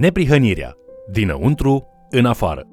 Neprihănirea. Dinăuntru, în afară.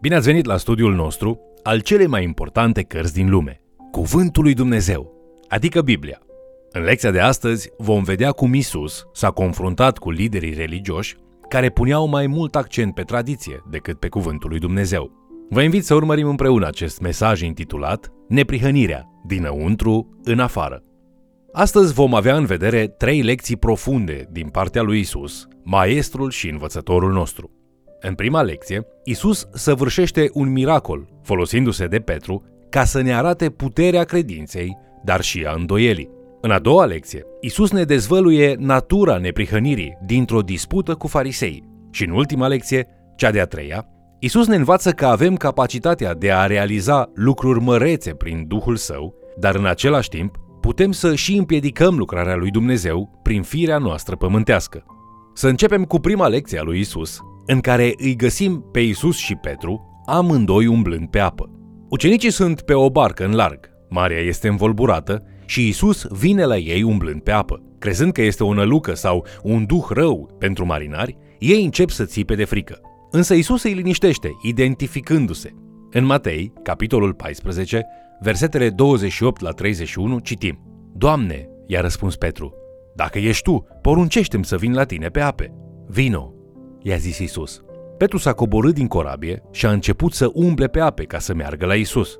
Bine ați venit la studiul nostru al cele mai importante cărți din lume, Cuvântul lui Dumnezeu, adică Biblia. În lecția de astăzi vom vedea cum Isus s-a confruntat cu liderii religioși care puneau mai mult accent pe tradiție decât pe Cuvântul lui Dumnezeu. Vă invit să urmărim împreună acest mesaj intitulat Neprihănirea, dinăuntru în afară. Astăzi vom avea în vedere trei lecții profunde din partea lui Isus, maestrul și învățătorul nostru. În prima lecție, Isus săvârșește un miracol, folosindu-se de Petru, ca să ne arate puterea credinței, dar și a îndoielii. În a doua lecție, Isus ne dezvăluie natura neprihănirii dintr-o dispută cu farisei. Și în ultima lecție, cea de-a treia, Isus ne învață că avem capacitatea de a realiza lucruri mărețe prin Duhul Său, dar în același timp putem să și împiedicăm lucrarea lui Dumnezeu prin firea noastră pământească. Să începem cu prima lecție a lui Isus, în care îi găsim pe Isus și Petru, amândoi umblând pe apă. Ucenicii sunt pe o barcă în larg, Maria este învolburată și Isus vine la ei umblând pe apă. Crezând că este o nălucă sau un duh rău pentru marinari, ei încep să țipe de frică. Însă Isus îi liniștește, identificându-se. În Matei, capitolul 14, versetele 28 la 31, citim Doamne, i-a răspuns Petru, dacă ești tu, poruncește-mi să vin la tine pe ape. Vino, i-a zis Isus. Petru s-a coborât din corabie și a început să umble pe ape ca să meargă la Isus.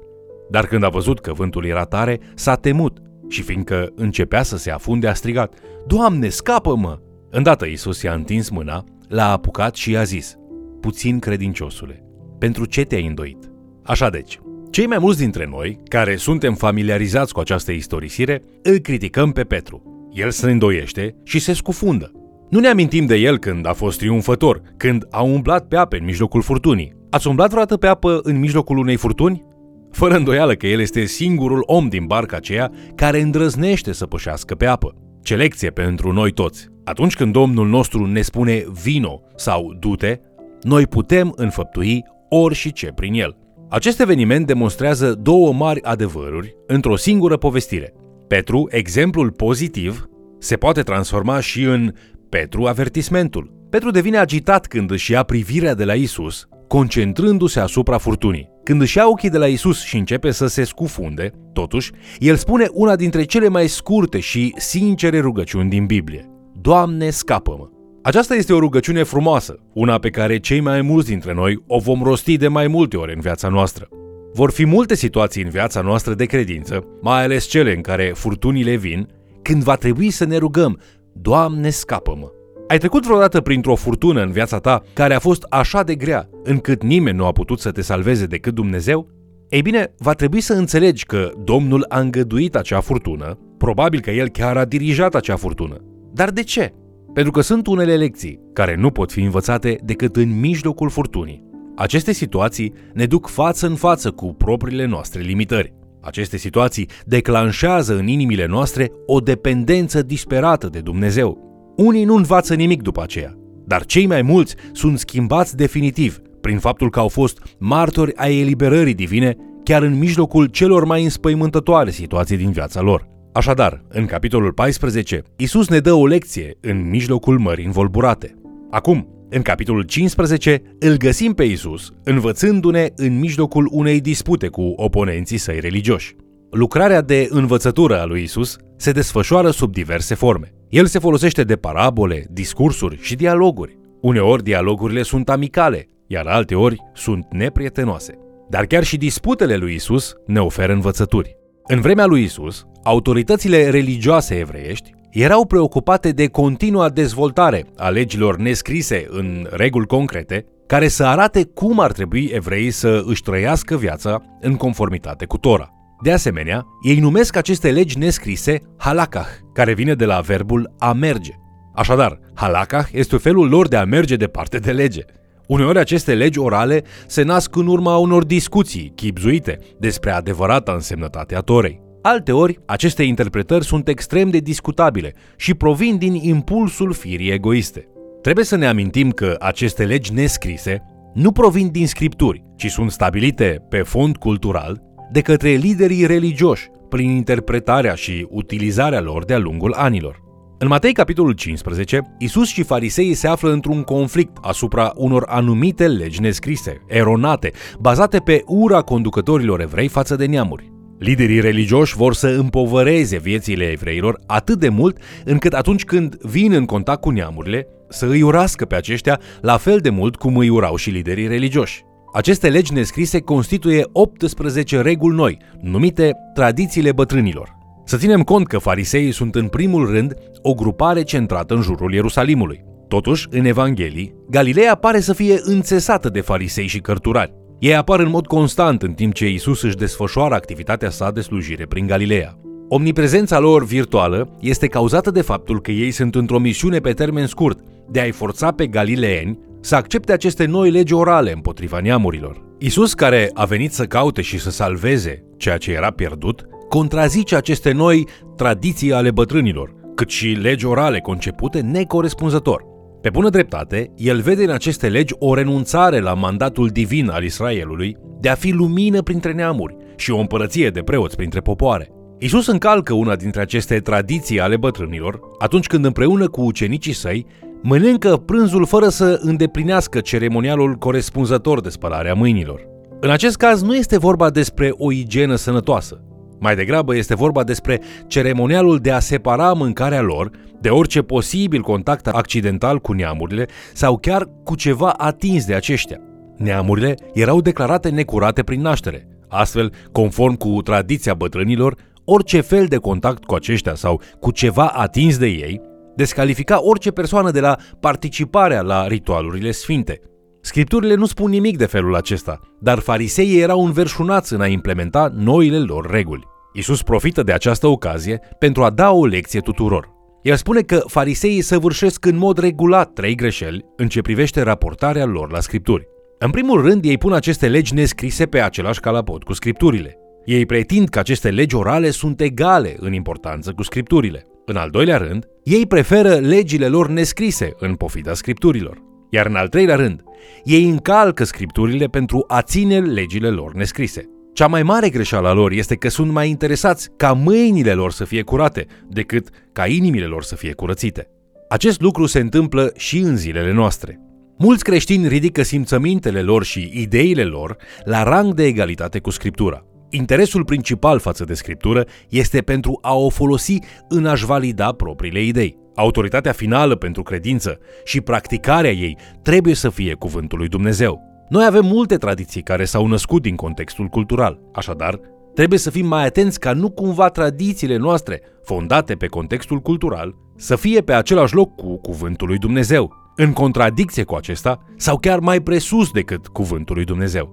Dar când a văzut că vântul era tare, s-a temut și fiindcă începea să se afunde, a strigat, Doamne, scapă-mă! Îndată Isus i-a întins mâna, l-a apucat și i-a zis, Puțin credinciosule, pentru ce te-ai îndoit? Așa deci, cei mai mulți dintre noi, care suntem familiarizați cu această istorisire, îl criticăm pe Petru. El se îndoiește și se scufundă. Nu ne amintim de el când a fost triumfător, când a umblat pe ape în mijlocul furtunii. Ați umblat vreodată pe apă în mijlocul unei furtuni? Fără îndoială că el este singurul om din barca aceea care îndrăznește să pășească pe apă. Ce lecție pentru noi toți! Atunci când Domnul nostru ne spune vino sau du-te, noi putem înfăptui ori și ce prin el. Acest eveniment demonstrează două mari adevăruri într-o singură povestire. Petru, exemplul pozitiv, se poate transforma și în Petru avertismentul. Petru devine agitat când își ia privirea de la Isus, concentrându-se asupra furtunii. Când își ia ochii de la Isus și începe să se scufunde, totuși, el spune una dintre cele mai scurte și sincere rugăciuni din Biblie. Doamne, scapă-mă! Aceasta este o rugăciune frumoasă, una pe care cei mai mulți dintre noi o vom rosti de mai multe ori în viața noastră. Vor fi multe situații în viața noastră de credință, mai ales cele în care furtunile vin, când va trebui să ne rugăm, Doamne, scapă-mă! Ai trecut vreodată printr-o furtună în viața ta care a fost așa de grea, încât nimeni nu a putut să te salveze decât Dumnezeu? Ei bine, va trebui să înțelegi că Domnul a îngăduit acea furtună, probabil că El chiar a dirijat acea furtună. Dar de ce? Pentru că sunt unele lecții care nu pot fi învățate decât în mijlocul furtunii. Aceste situații ne duc față în față cu propriile noastre limitări. Aceste situații declanșează în inimile noastre o dependență disperată de Dumnezeu. Unii nu învață nimic după aceea, dar cei mai mulți sunt schimbați definitiv prin faptul că au fost martori ai eliberării divine chiar în mijlocul celor mai înspăimântătoare situații din viața lor. Așadar, în capitolul 14, Isus ne dă o lecție în mijlocul mării învolburate. Acum, în capitolul 15, îl găsim pe Isus învățându-ne în mijlocul unei dispute cu oponenții săi religioși. Lucrarea de învățătură a lui Isus se desfășoară sub diverse forme. El se folosește de parabole, discursuri și dialoguri. Uneori dialogurile sunt amicale, iar alteori sunt neprietenoase. Dar chiar și disputele lui Isus ne oferă învățături. În vremea lui Isus, autoritățile religioase evreiești erau preocupate de continua dezvoltare a legilor nescrise în reguli concrete, care să arate cum ar trebui evreii să își trăiască viața în conformitate cu Tora. De asemenea, ei numesc aceste legi nescrise halakah, care vine de la verbul a merge. Așadar, halakah este felul lor de a merge departe de lege. Uneori aceste legi orale se nasc în urma unor discuții chipzuite despre adevărata însemnătate a Torei. Alteori, aceste interpretări sunt extrem de discutabile și provin din impulsul firii egoiste. Trebuie să ne amintim că aceste legi nescrise nu provin din scripturi, ci sunt stabilite pe fond cultural de către liderii religioși prin interpretarea și utilizarea lor de-a lungul anilor. În Matei, capitolul 15, Isus și fariseii se află într-un conflict asupra unor anumite legi nescrise, eronate, bazate pe ura conducătorilor evrei față de neamuri. Liderii religioși vor să împovăreze viețile evreilor atât de mult încât atunci când vin în contact cu neamurile, să îi urască pe aceștia la fel de mult cum îi urau și liderii religioși. Aceste legi nescrise constituie 18 reguli noi, numite tradițiile bătrânilor. Să ținem cont că fariseii sunt în primul rând o grupare centrată în jurul Ierusalimului. Totuși, în Evanghelii, Galileea pare să fie înțesată de farisei și cărturari. Ei apar în mod constant în timp ce Isus își desfășoară activitatea sa de slujire prin Galileea. Omniprezența lor virtuală este cauzată de faptul că ei sunt într-o misiune pe termen scurt de a-i forța pe galileeni să accepte aceste noi legi orale împotriva neamurilor. Isus, care a venit să caute și să salveze ceea ce era pierdut, contrazice aceste noi tradiții ale bătrânilor, cât și legi orale concepute necorespunzător. Pe bună dreptate, el vede în aceste legi o renunțare la mandatul divin al Israelului de a fi lumină printre neamuri și o împărăție de preoți printre popoare. Isus încalcă una dintre aceste tradiții ale bătrânilor atunci când împreună cu ucenicii săi mănâncă prânzul fără să îndeplinească ceremonialul corespunzător de spălare a mâinilor. În acest caz nu este vorba despre o igienă sănătoasă. Mai degrabă este vorba despre ceremonialul de a separa mâncarea lor de orice posibil contact accidental cu neamurile sau chiar cu ceva atins de aceștia. Neamurile erau declarate necurate prin naștere. Astfel, conform cu tradiția bătrânilor, orice fel de contact cu aceștia sau cu ceva atins de ei descalifica orice persoană de la participarea la ritualurile sfinte. Scripturile nu spun nimic de felul acesta, dar fariseii erau înverșunați în a implementa noile lor reguli. Isus profită de această ocazie pentru a da o lecție tuturor. El spune că fariseii săvârșesc în mod regulat trei greșeli în ce privește raportarea lor la scripturi. În primul rând, ei pun aceste legi nescrise pe același calapot cu scripturile. Ei pretind că aceste legi orale sunt egale în importanță cu scripturile. În al doilea rând, ei preferă legile lor nescrise în pofida scripturilor. Iar în al treilea rând, ei încalcă scripturile pentru a ține legile lor nescrise. Cea mai mare greșeală a lor este că sunt mai interesați ca mâinile lor să fie curate decât ca inimile lor să fie curățite. Acest lucru se întâmplă și în zilele noastre. Mulți creștini ridică simțămintele lor și ideile lor la rang de egalitate cu Scriptura. Interesul principal față de Scriptură este pentru a o folosi în a-și valida propriile idei. Autoritatea finală pentru credință și practicarea ei trebuie să fie cuvântul lui Dumnezeu. Noi avem multe tradiții care s-au născut din contextul cultural, așadar, trebuie să fim mai atenți ca nu cumva tradițiile noastre, fondate pe contextul cultural, să fie pe același loc cu cuvântul lui Dumnezeu, în contradicție cu acesta sau chiar mai presus decât cuvântul lui Dumnezeu.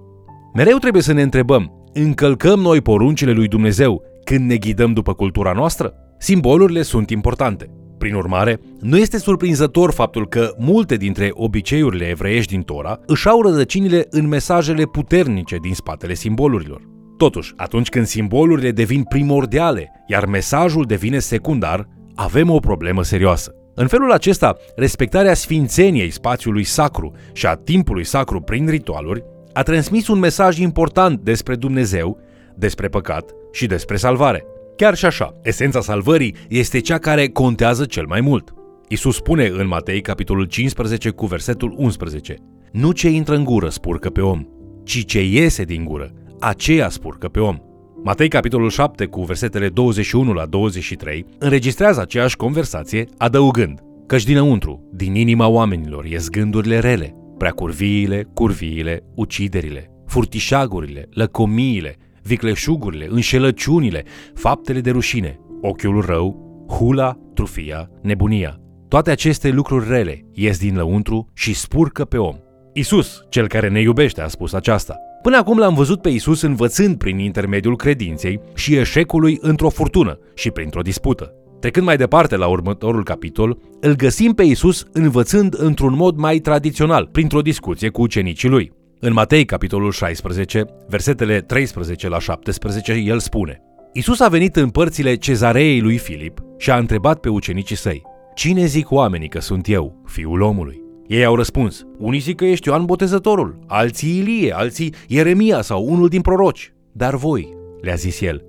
Mereu trebuie să ne întrebăm, încălcăm noi poruncile lui Dumnezeu când ne ghidăm după cultura noastră? Simbolurile sunt importante. Prin urmare, nu este surprinzător faptul că multe dintre obiceiurile evreiești din Tora își au rădăcinile în mesajele puternice din spatele simbolurilor. Totuși, atunci când simbolurile devin primordiale, iar mesajul devine secundar, avem o problemă serioasă. În felul acesta, respectarea sfințeniei spațiului sacru și a timpului sacru prin ritualuri a transmis un mesaj important despre Dumnezeu, despre păcat și despre salvare. Chiar și așa, esența salvării este cea care contează cel mai mult. Isus spune în Matei, capitolul 15, cu versetul 11, Nu ce intră în gură spurcă pe om, ci ce iese din gură, aceea spurcă pe om. Matei, capitolul 7, cu versetele 21 la 23, înregistrează aceeași conversație, adăugând, Căci dinăuntru, din inima oamenilor, ies gândurile rele, prea curviile, curviile, uciderile, furtișagurile, lăcomiile, vicleșugurile, înșelăciunile, faptele de rușine, ochiul rău, hula, trufia, nebunia. Toate aceste lucruri rele ies din lăuntru și spurcă pe om. Isus, cel care ne iubește, a spus aceasta. Până acum l-am văzut pe Isus învățând prin intermediul credinței și eșecului într-o furtună și printr-o dispută. Trecând mai departe la următorul capitol, îl găsim pe Isus învățând într-un mod mai tradițional, printr-o discuție cu ucenicii lui. În Matei, capitolul 16, versetele 13 la 17, el spune Isus a venit în părțile cezarei lui Filip și a întrebat pe ucenicii săi Cine zic oamenii că sunt eu, fiul omului? Ei au răspuns, unii zic că ești Ioan Botezătorul, alții Ilie, alții Ieremia sau unul din proroci. Dar voi, le-a zis el,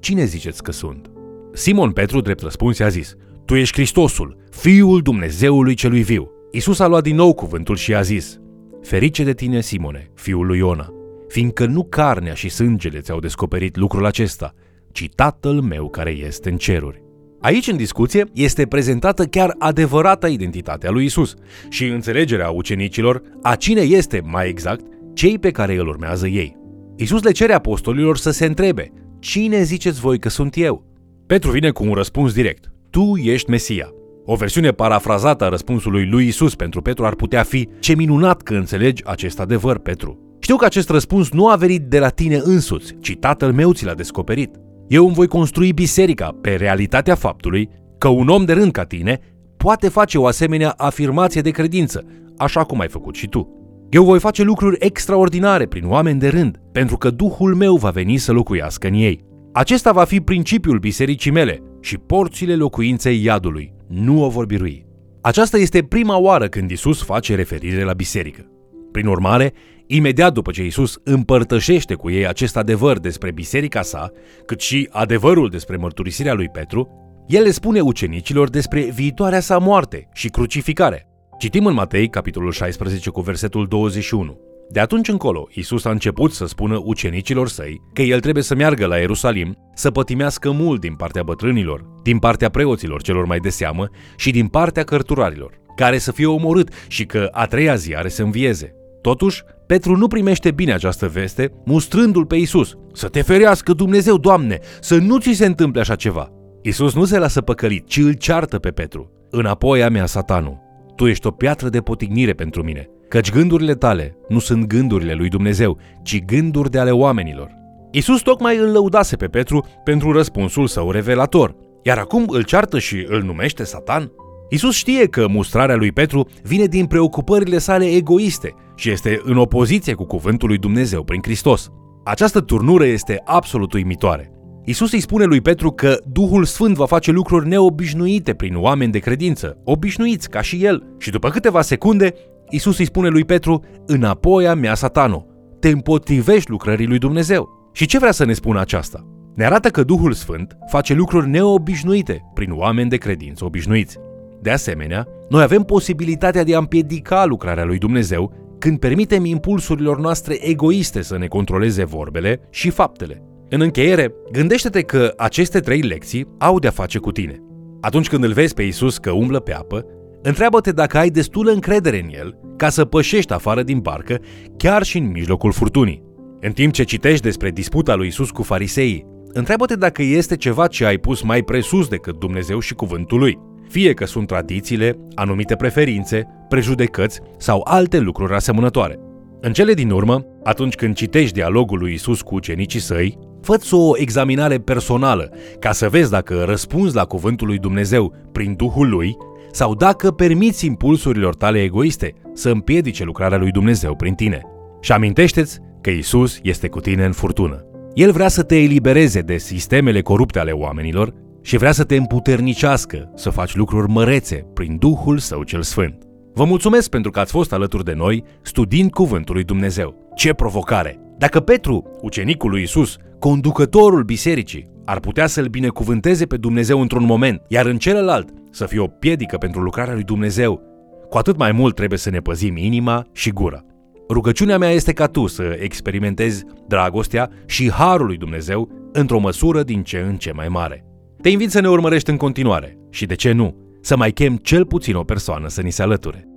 cine ziceți că sunt? Simon Petru, drept răspuns, i-a zis, tu ești Hristosul, Fiul Dumnezeului celui viu. Isus a luat din nou cuvântul și a zis, Ferice de tine, Simone, fiul lui Iona, fiindcă nu carnea și sângele ți-au descoperit lucrul acesta, ci Tatăl meu care este în ceruri. Aici, în discuție, este prezentată chiar adevărata identitate a lui Isus și înțelegerea ucenicilor a cine este, mai exact, cei pe care îl urmează ei. Isus le cere apostolilor să se întrebe, cine ziceți voi că sunt eu? Petru vine cu un răspuns direct, tu ești Mesia. O versiune parafrazată a răspunsului lui Isus pentru Petru ar putea fi, ce minunat că înțelegi acest adevăr, Petru. Știu că acest răspuns nu a venit de la tine însuți, ci tatăl meu ți l-a descoperit. Eu îmi voi construi biserica pe realitatea faptului că un om de rând ca tine poate face o asemenea afirmație de credință, așa cum ai făcut și tu. Eu voi face lucruri extraordinare prin oameni de rând, pentru că Duhul meu va veni să locuiască în ei. Acesta va fi principiul bisericii mele și porțile locuinței iadului nu o vor birui. Aceasta este prima oară când Isus face referire la biserică. Prin urmare, imediat după ce Isus împărtășește cu ei acest adevăr despre biserica sa, cât și adevărul despre mărturisirea lui Petru, el le spune ucenicilor despre viitoarea sa moarte și crucificare. Citim în Matei, capitolul 16, cu versetul 21. De atunci încolo, Isus a început să spună ucenicilor săi că el trebuie să meargă la Ierusalim, să pătimească mult din partea bătrânilor, din partea preoților celor mai de seamă și din partea cărturarilor, care să fie omorât și că a treia zi are să învieze. Totuși, Petru nu primește bine această veste, mustrându-l pe Isus. Să te ferească Dumnezeu, Doamne, să nu ți se întâmple așa ceva. Isus nu se lasă păcălit, ci îl ceartă pe Petru. Înapoi a mea, satanul. Tu ești o piatră de potignire pentru mine, căci gândurile tale nu sunt gândurile lui Dumnezeu, ci gânduri de ale oamenilor. Isus tocmai îl lăudase pe Petru pentru răspunsul său revelator, iar acum îl ceartă și îl numește Satan? Isus știe că mustrarea lui Petru vine din preocupările sale egoiste și este în opoziție cu cuvântul lui Dumnezeu prin Hristos. Această turnură este absolut uimitoare. Isus îi spune lui Petru că Duhul Sfânt va face lucruri neobișnuite prin oameni de credință, obișnuiți ca și el. Și după câteva secunde, Isus îi spune lui Petru, înapoi a mea satano, te împotrivești lucrării lui Dumnezeu. Și ce vrea să ne spună aceasta? Ne arată că Duhul Sfânt face lucruri neobișnuite prin oameni de credință obișnuiți. De asemenea, noi avem posibilitatea de a împiedica lucrarea lui Dumnezeu când permitem impulsurilor noastre egoiste să ne controleze vorbele și faptele. În încheiere, gândește-te că aceste trei lecții au de-a face cu tine. Atunci când îl vezi pe Isus că umblă pe apă, întreabă-te dacă ai destulă încredere în el ca să pășești afară din barcă chiar și în mijlocul furtunii. În timp ce citești despre disputa lui Isus cu fariseii, întreabă-te dacă este ceva ce ai pus mai presus decât Dumnezeu și cuvântul lui fie că sunt tradițiile, anumite preferințe, prejudecăți sau alte lucruri asemănătoare. În cele din urmă, atunci când citești dialogul lui Isus cu ucenicii săi, fă o examinare personală ca să vezi dacă răspunzi la cuvântul lui Dumnezeu prin Duhul lui sau dacă permiți impulsurilor tale egoiste să împiedice lucrarea lui Dumnezeu prin tine. Și amintește-ți că Isus este cu tine în furtună. El vrea să te elibereze de sistemele corupte ale oamenilor și vrea să te împuternicească să faci lucruri mărețe prin Duhul Său cel Sfânt. Vă mulțumesc pentru că ați fost alături de noi studiind Cuvântul lui Dumnezeu. Ce provocare! Dacă Petru, ucenicul lui Isus, conducătorul bisericii, ar putea să-L binecuvânteze pe Dumnezeu într-un moment, iar în celălalt să fie o piedică pentru lucrarea lui Dumnezeu, cu atât mai mult trebuie să ne păzim inima și gura. Rugăciunea mea este ca tu să experimentezi dragostea și harul lui Dumnezeu într-o măsură din ce în ce mai mare. Te invit să ne urmărești în continuare și, de ce nu, să mai chem cel puțin o persoană să ni se alăture.